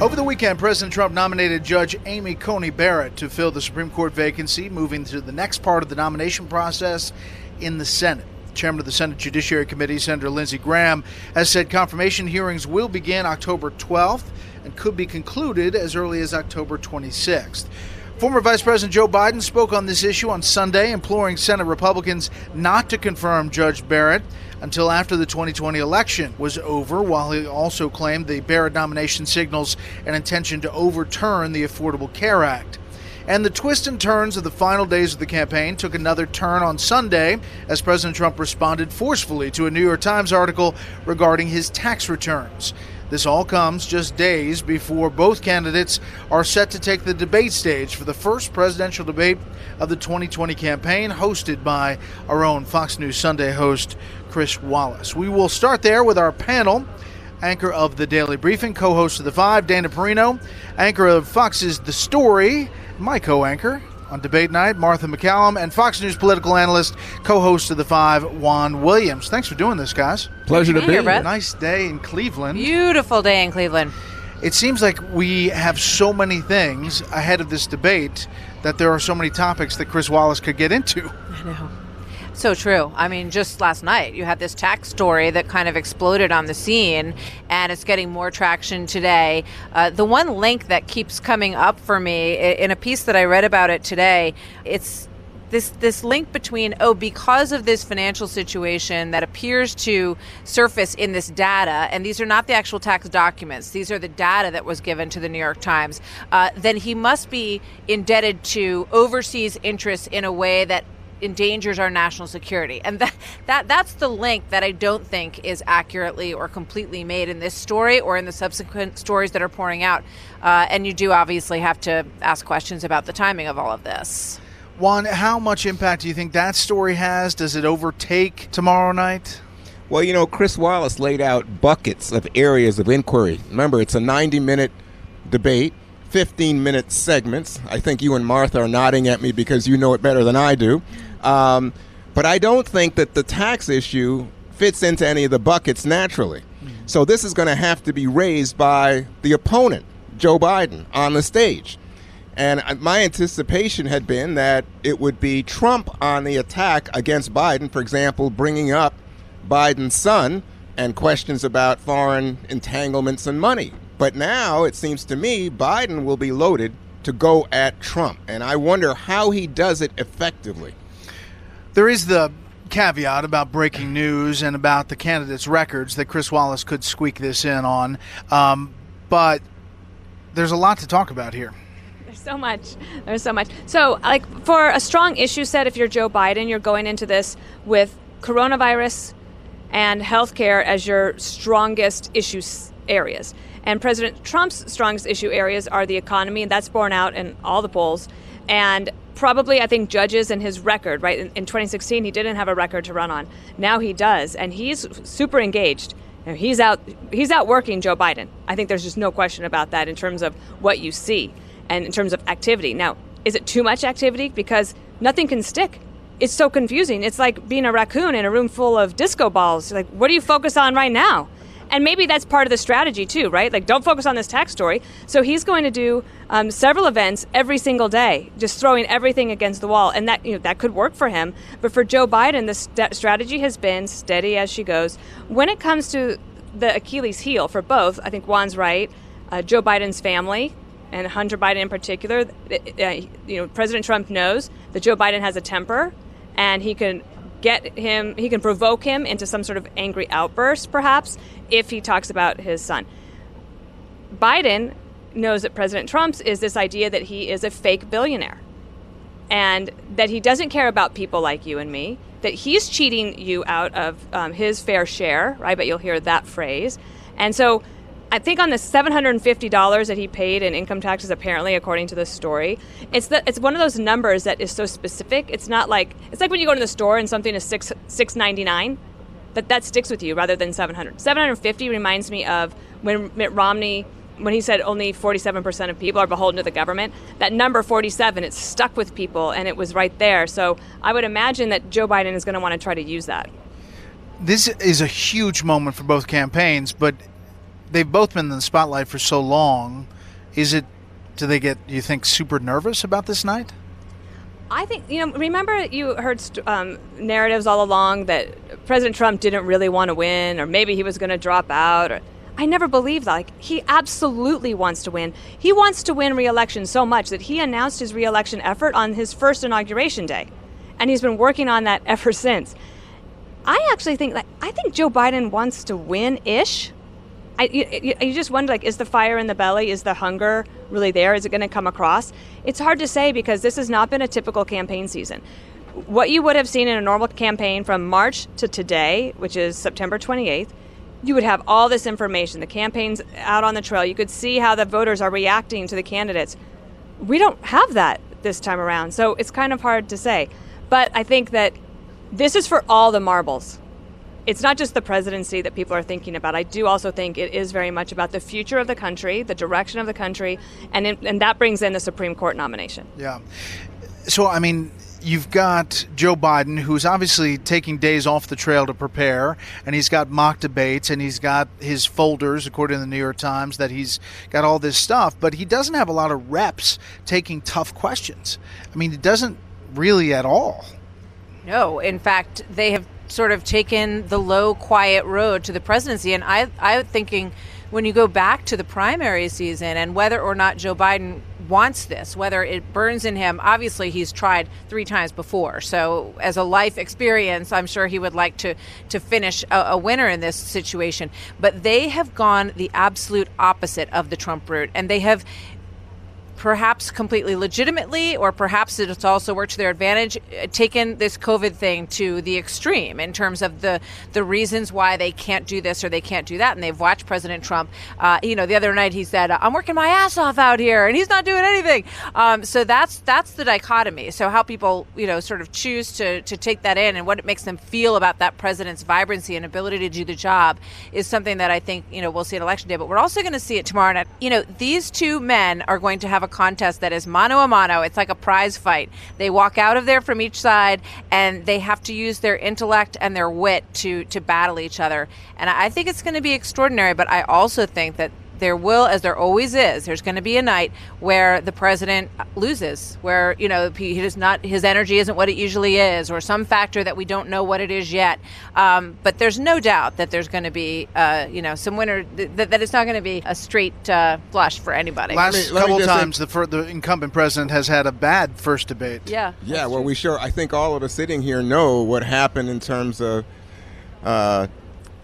Over the weekend, President Trump nominated Judge Amy Coney Barrett to fill the Supreme Court vacancy, moving to the next part of the nomination process in the Senate. Chairman of the Senate Judiciary Committee, Senator Lindsey Graham, has said confirmation hearings will begin October 12th and could be concluded as early as October 26th. Former Vice President Joe Biden spoke on this issue on Sunday, imploring Senate Republicans not to confirm Judge Barrett until after the 2020 election was over, while he also claimed the Barrett nomination signals an intention to overturn the Affordable Care Act. And the twists and turns of the final days of the campaign took another turn on Sunday as President Trump responded forcefully to a New York Times article regarding his tax returns. This all comes just days before both candidates are set to take the debate stage for the first presidential debate of the 2020 campaign, hosted by our own Fox News Sunday host, Chris Wallace. We will start there with our panel. Anchor of the Daily Briefing, co host of The Five, Dana Perino, anchor of Fox's The Story, my co anchor, on debate night, Martha MacCallum, and Fox News political analyst, co-host of the Five, Juan Williams. Thanks for doing this, guys. Pleasure to be here. A nice day in Cleveland. Beautiful day in Cleveland. It seems like we have so many things ahead of this debate that there are so many topics that Chris Wallace could get into. I know. So true. I mean, just last night, you had this tax story that kind of exploded on the scene, and it's getting more traction today. Uh, the one link that keeps coming up for me in a piece that I read about it today, it's this this link between oh because of this financial situation that appears to surface in this data and these are not the actual tax documents these are the data that was given to the new york times uh, then he must be indebted to overseas interests in a way that endangers our national security. And that, that that's the link that I don't think is accurately or completely made in this story or in the subsequent stories that are pouring out. Uh, and you do obviously have to ask questions about the timing of all of this. Juan, how much impact do you think that story has? Does it overtake tomorrow night? Well, you know, Chris Wallace laid out buckets of areas of inquiry. Remember, it's a 90 minute debate. 15 minute segments. I think you and Martha are nodding at me because you know it better than I do. Um, but I don't think that the tax issue fits into any of the buckets naturally. So this is going to have to be raised by the opponent, Joe Biden, on the stage. And my anticipation had been that it would be Trump on the attack against Biden, for example, bringing up Biden's son and questions about foreign entanglements and money. But now it seems to me Biden will be loaded to go at Trump. And I wonder how he does it effectively. There is the caveat about breaking news and about the candidates' records that Chris Wallace could squeak this in on. Um, but there's a lot to talk about here. So much. There's so much. So, like, for a strong issue set, if you're Joe Biden, you're going into this with coronavirus and healthcare as your strongest issue areas. And President Trump's strongest issue areas are the economy, and that's borne out in all the polls, and probably I think judges and his record, right? In, in, 2016, he didn't have a record to run on. Now he does, and he's super engaged. Know, he's out he's out working Joe Biden. I think there's just no question about that in terms of what you see and in terms of activity. Now, is it too much activity? Because nothing can stick. It's so confusing. It's like being a raccoon in a room full of disco balls. Like, what do you focus on right now? And maybe that's part of the strategy too, right? Like, don't focus on this tax story. So he's going to do um, several events every single day, just throwing everything against the wall, and that you know that could work for him. But for Joe Biden, the st- strategy has been steady as she goes. When it comes to the Achilles heel for both, I think Juan's right. Uh, Joe Biden's family and Hunter Biden in particular, uh, you know, President Trump knows that Joe Biden has a temper, and he can get him, he can provoke him into some sort of angry outburst, perhaps, if he talks about his son. Biden knows that President Trump's is this idea that he is a fake billionaire and that he doesn't care about people like you and me, that he's cheating you out of um, his fair share. I bet you'll hear that phrase. And so I think on the seven hundred and fifty dollars that he paid in income taxes, apparently, according to this story, it's the, it's one of those numbers that is so specific. It's not like it's like when you go to the store and something is six six ninety nine, that that sticks with you rather than seven hundred. Seven hundred fifty reminds me of when Mitt Romney when he said only 47% of people are beholden to the government, that number 47, it stuck with people and it was right there. So I would imagine that Joe Biden is going to want to try to use that. This is a huge moment for both campaigns, but they've both been in the spotlight for so long. Is it, do they get, you think, super nervous about this night? I think, you know, remember you heard um, narratives all along that President Trump didn't really want to win, or maybe he was going to drop out, or I never believed that. Like, he absolutely wants to win. He wants to win re-election so much that he announced his re-election effort on his first inauguration day, and he's been working on that ever since. I actually think like I think Joe Biden wants to win ish. I, you, you, just wonder like is the fire in the belly is the hunger really there is it going to come across it's hard to say because this has not been a typical campaign season what you would have seen in a normal campaign from march to today which is september 28th you would have all this information. The campaign's out on the trail. You could see how the voters are reacting to the candidates. We don't have that this time around, so it's kind of hard to say. But I think that this is for all the marbles. It's not just the presidency that people are thinking about. I do also think it is very much about the future of the country, the direction of the country, and in, and that brings in the Supreme Court nomination. Yeah. So I mean, you've got Joe Biden, who's obviously taking days off the trail to prepare, and he's got mock debates, and he's got his folders, according to the New York Times, that he's got all this stuff, but he doesn't have a lot of reps taking tough questions. I mean, he doesn't really at all. No, in fact, they have sort of taken the low, quiet road to the presidency, and I, I'm thinking when you go back to the primary season and whether or not Joe Biden wants this, whether it burns in him. Obviously, he's tried three times before. So, as a life experience, I'm sure he would like to, to finish a, a winner in this situation. But they have gone the absolute opposite of the Trump route. And they have perhaps completely legitimately, or perhaps it's also worked to their advantage, uh, taken this COVID thing to the extreme in terms of the the reasons why they can't do this or they can't do that. And they've watched President Trump. Uh, you know, the other night he said, "I'm working my ass off out here," and he's not doing anything. Um, so that's that's the dichotomy. So how people you know sort of choose to to take that in and what it makes them feel about that president's vibrancy and ability to do the job is something that I think you know we'll see at election day. But we're also going to see it tomorrow night. You know, these two men are going to have a contest that is mano a mano. It's like a prize fight. They walk out of there from each side and they have to use their intellect and their wit to to battle each other. And I think it's going to be extraordinary, but I also think that there will, as there always is, there's going to be a night where the president loses, where you know he does not, his energy isn't what it usually is, or some factor that we don't know what it is yet. Um, but there's no doubt that there's going to be, uh, you know, some winner th- that it's not going to be a straight uh, flush for anybody. Last couple times, the, fir- the incumbent president has had a bad first debate. Yeah. Yeah. Well, true. we sure. I think all of us sitting here know what happened in terms of. Uh,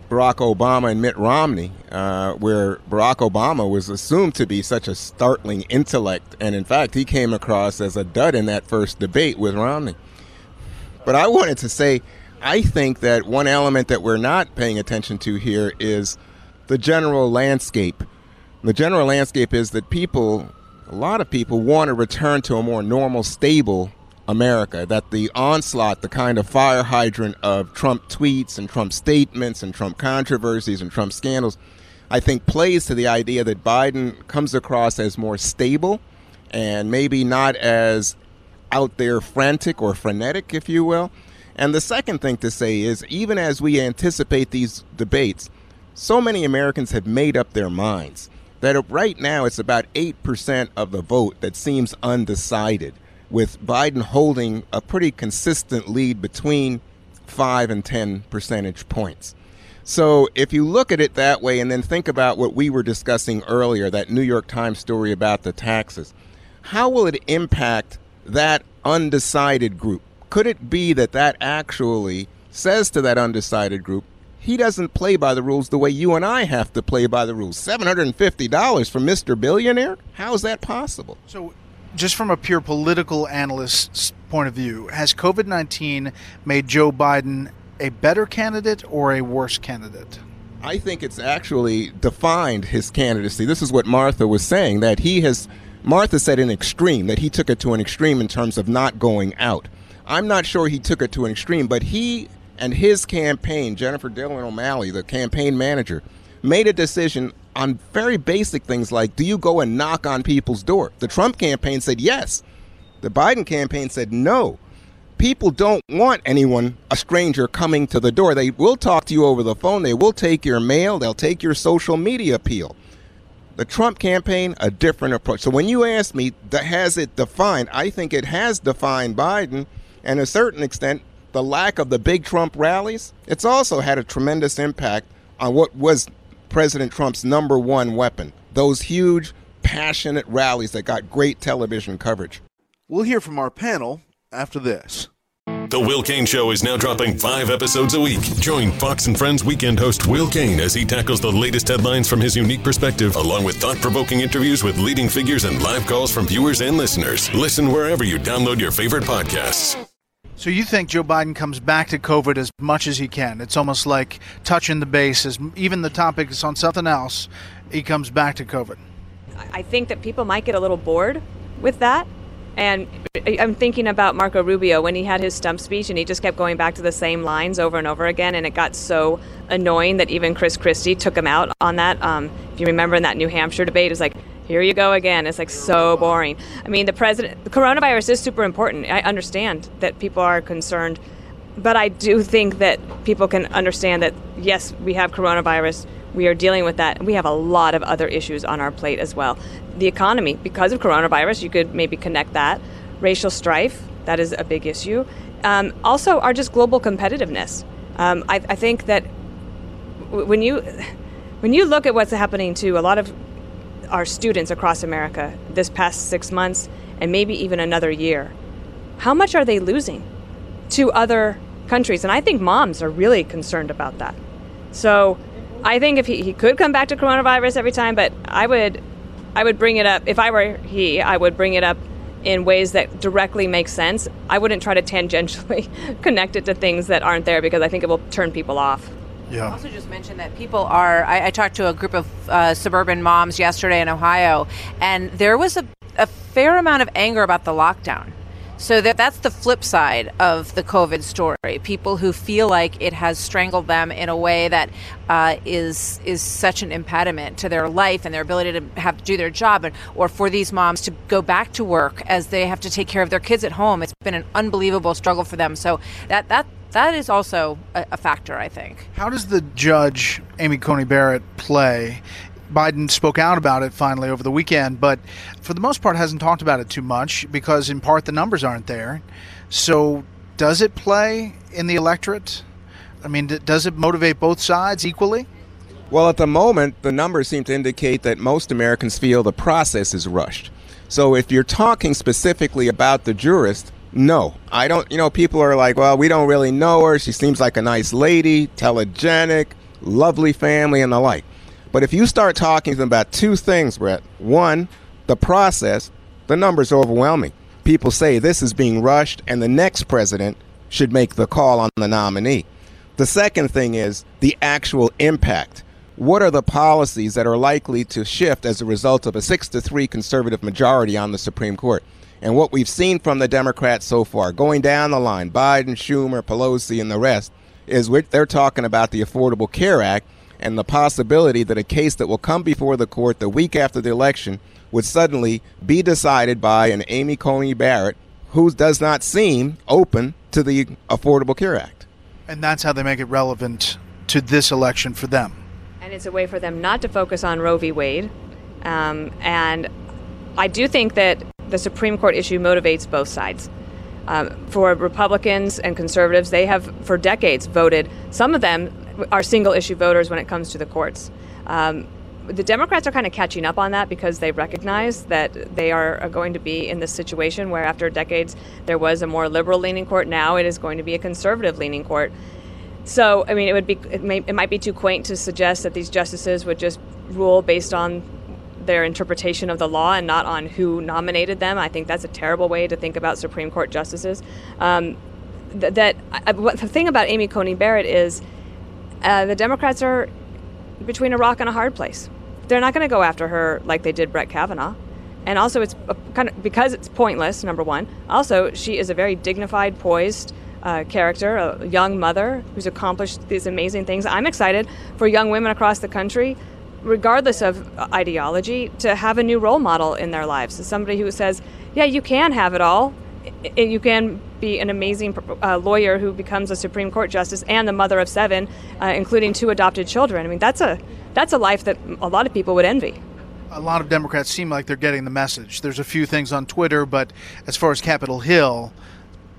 Barack Obama and Mitt Romney, uh, where Barack Obama was assumed to be such a startling intellect, and in fact, he came across as a dud in that first debate with Romney. But I wanted to say, I think that one element that we're not paying attention to here is the general landscape. The general landscape is that people, a lot of people, want to return to a more normal, stable America, that the onslaught, the kind of fire hydrant of Trump tweets and Trump statements and Trump controversies and Trump scandals, I think plays to the idea that Biden comes across as more stable and maybe not as out there frantic or frenetic, if you will. And the second thing to say is even as we anticipate these debates, so many Americans have made up their minds that right now it's about 8% of the vote that seems undecided with Biden holding a pretty consistent lead between 5 and 10 percentage points. So if you look at it that way and then think about what we were discussing earlier, that New York Times story about the taxes, how will it impact that undecided group? Could it be that that actually says to that undecided group, he doesn't play by the rules the way you and I have to play by the rules. $750 for Mr. Billionaire? How is that possible? So just from a pure political analyst's point of view, has COVID 19 made Joe Biden a better candidate or a worse candidate? I think it's actually defined his candidacy. This is what Martha was saying that he has. Martha said an extreme, that he took it to an extreme in terms of not going out. I'm not sure he took it to an extreme, but he and his campaign, Jennifer Dillon O'Malley, the campaign manager, made a decision on very basic things like do you go and knock on people's door? The Trump campaign said yes. The Biden campaign said no people don't want anyone, a stranger, coming to the door. They will talk to you over the phone. They will take your mail. They'll take your social media appeal. The Trump campaign, a different approach. So when you ask me, has it defined? I think it has defined Biden, and a certain extent, the lack of the big Trump rallies. It's also had a tremendous impact on what was President Trump's number one weapon: those huge, passionate rallies that got great television coverage. We'll hear from our panel after this. The Will Cain Show is now dropping five episodes a week. Join Fox and Friends weekend host Will Cain as he tackles the latest headlines from his unique perspective, along with thought provoking interviews with leading figures and live calls from viewers and listeners. Listen wherever you download your favorite podcasts. So you think Joe Biden comes back to COVID as much as he can? It's almost like touching the bases. Even the topic is on something else. He comes back to COVID. I think that people might get a little bored with that. And I'm thinking about Marco Rubio when he had his stump speech and he just kept going back to the same lines over and over again. And it got so annoying that even Chris Christie took him out on that. Um, if you remember in that New Hampshire debate, it was like, here you go again. It's like so boring. I mean, the president, the coronavirus is super important. I understand that people are concerned, but I do think that people can understand that, yes, we have coronavirus. We are dealing with that. We have a lot of other issues on our plate as well the economy because of coronavirus. You could maybe connect that. Racial strife, that is a big issue. Um, also, our just global competitiveness. Um, I, I, think that when you when you look at what's happening to a lot of our students across America this past six months and maybe even another year, how much are they losing to other countries? And I think moms are really concerned about that. So I think if he, he could come back to coronavirus every time, but I would I would bring it up if I were he. I would bring it up in ways that directly make sense. I wouldn't try to tangentially connect it to things that aren't there because I think it will turn people off. Yeah. I also just mentioned that people are. I, I talked to a group of uh, suburban moms yesterday in Ohio, and there was a, a fair amount of anger about the lockdown. So that that's the flip side of the COVID story. People who feel like it has strangled them in a way that uh, is is such an impediment to their life and their ability to have to do their job, and, or for these moms to go back to work as they have to take care of their kids at home. It's been an unbelievable struggle for them. So that that that is also a, a factor, I think. How does the judge Amy Coney Barrett play Biden spoke out about it finally over the weekend, but for the most part hasn't talked about it too much because, in part, the numbers aren't there. So, does it play in the electorate? I mean, does it motivate both sides equally? Well, at the moment, the numbers seem to indicate that most Americans feel the process is rushed. So, if you're talking specifically about the jurist, no, I don't. You know, people are like, well, we don't really know her. She seems like a nice lady, telegenic, lovely family, and the like. But if you start talking to them about two things, Bret, one, the process, the numbers are overwhelming. People say this is being rushed, and the next president should make the call on the nominee. The second thing is the actual impact. What are the policies that are likely to shift as a result of a six to three conservative majority on the Supreme Court? And what we've seen from the Democrats so far, going down the line, Biden, Schumer, Pelosi, and the rest, is they're talking about the Affordable Care Act and the possibility that a case that will come before the court the week after the election would suddenly be decided by an Amy Coney Barrett who does not seem open to the Affordable Care Act. And that's how they make it relevant to this election for them. And it's a way for them not to focus on Roe v. Wade. Um, and I do think that the Supreme Court issue motivates both sides. Um, for Republicans and conservatives, they have for decades voted, some of them are single issue voters when it comes to the courts. Um, the Democrats are kind of catching up on that because they recognize that they are going to be in this situation where, after decades, there was a more liberal leaning court. Now it is going to be a conservative leaning court. So, I mean, it would be it, may, it might be too quaint to suggest that these justices would just rule based on their interpretation of the law and not on who nominated them. I think that's a terrible way to think about Supreme Court justices. Um, th- that I, the thing about Amy Coney Barrett is uh, the Democrats are between a rock and a hard place. They're not going to go after her like they did Brett Kavanaugh. And also, it's kind of because it's pointless. Number one. Also, she is a very dignified, poised uh, character, a young mother who's accomplished these amazing things. I'm excited for young women across the country, regardless of ideology, to have a new role model in their lives. Somebody who says, "Yeah, you can have it all. You can be an amazing uh, lawyer who becomes a Supreme Court justice and the mother of seven, uh, including two adopted children. I mean, that's a that's a life that a lot of people would envy." a lot of Democrats seem like they're getting the message. There's a few things on Twitter, but as far as Capitol Hill,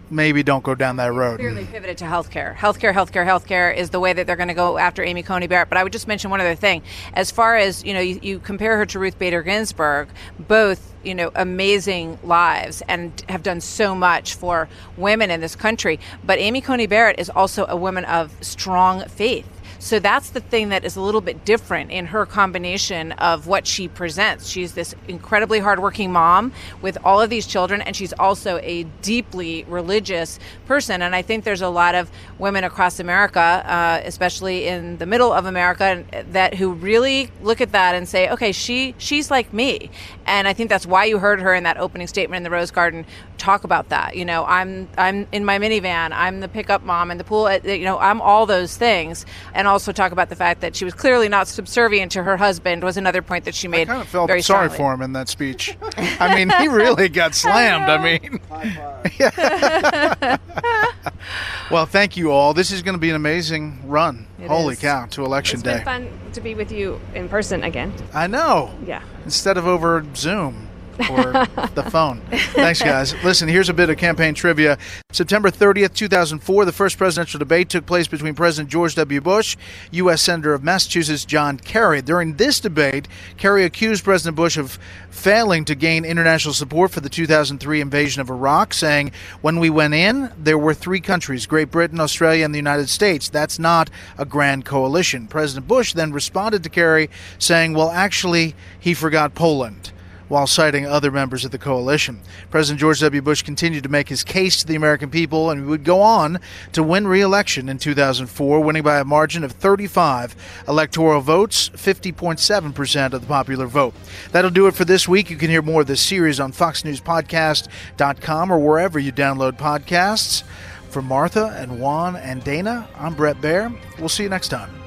maybe don't go down that road. Clearly pivoted to healthcare. Healthcare, healthcare, healthcare is the way that they're going to go after Amy Coney Barrett. But I would just mention one other thing. As far as, you know, you, you compare her to Ruth Bader Ginsburg, both you know amazing lives and have done so much for women in this country but amy coney barrett is also a woman of strong faith so that's the thing that is a little bit different in her combination of what she presents. She's this incredibly hardworking mom with all of these children, and she's also a deeply religious person. And I think there's a lot of women across America, uh, especially in the middle of America, that who really look at that and say, okay, she she's like me. And I think that's why you heard her in that opening statement in the Rose Garden talk about that. You know, I'm I'm in my minivan, I'm the pickup mom in the pool. Uh, you know, I'm all those things, and also talk about the fact that she was clearly not subservient to her husband. Was another point that she made. I kind of felt very sorry strongly. for him in that speech. I mean, he really got slammed. I, mean, well, thank you all. This is going to be an amazing run. It Holy is. cow! To election It's day. been fun to be with you in person again. I know. Yeah. Instead of over Zoom or the phone. Thanks, guys. Listen, here's a bit of campaign trivia. September 30th, 2004, the first presidential debate took place between President George W. Bush, U.S. Senator of Massachusetts John Kerry. During this debate, Kerry accused President Bush of failing to gain international support for the 2003 invasion of Iraq, saying, When we went in, there were three countries Great Britain, Australia, and the United States. That's not a grand coalition. President Bush then responded to Kerry, saying, Well, actually, he forgot Poland while citing other members of the coalition. President George W. Bush continued to make his case to the American people and would go on to win re election in 2004, winning by a margin of 35 electoral votes, 50.7% of the popular vote. That'll do it for this week. You can hear more of this series on FoxNewsPodcast.com or wherever you download podcasts. For Martha and Juan and Dana, I'm Bret Baier. We'll see you next time.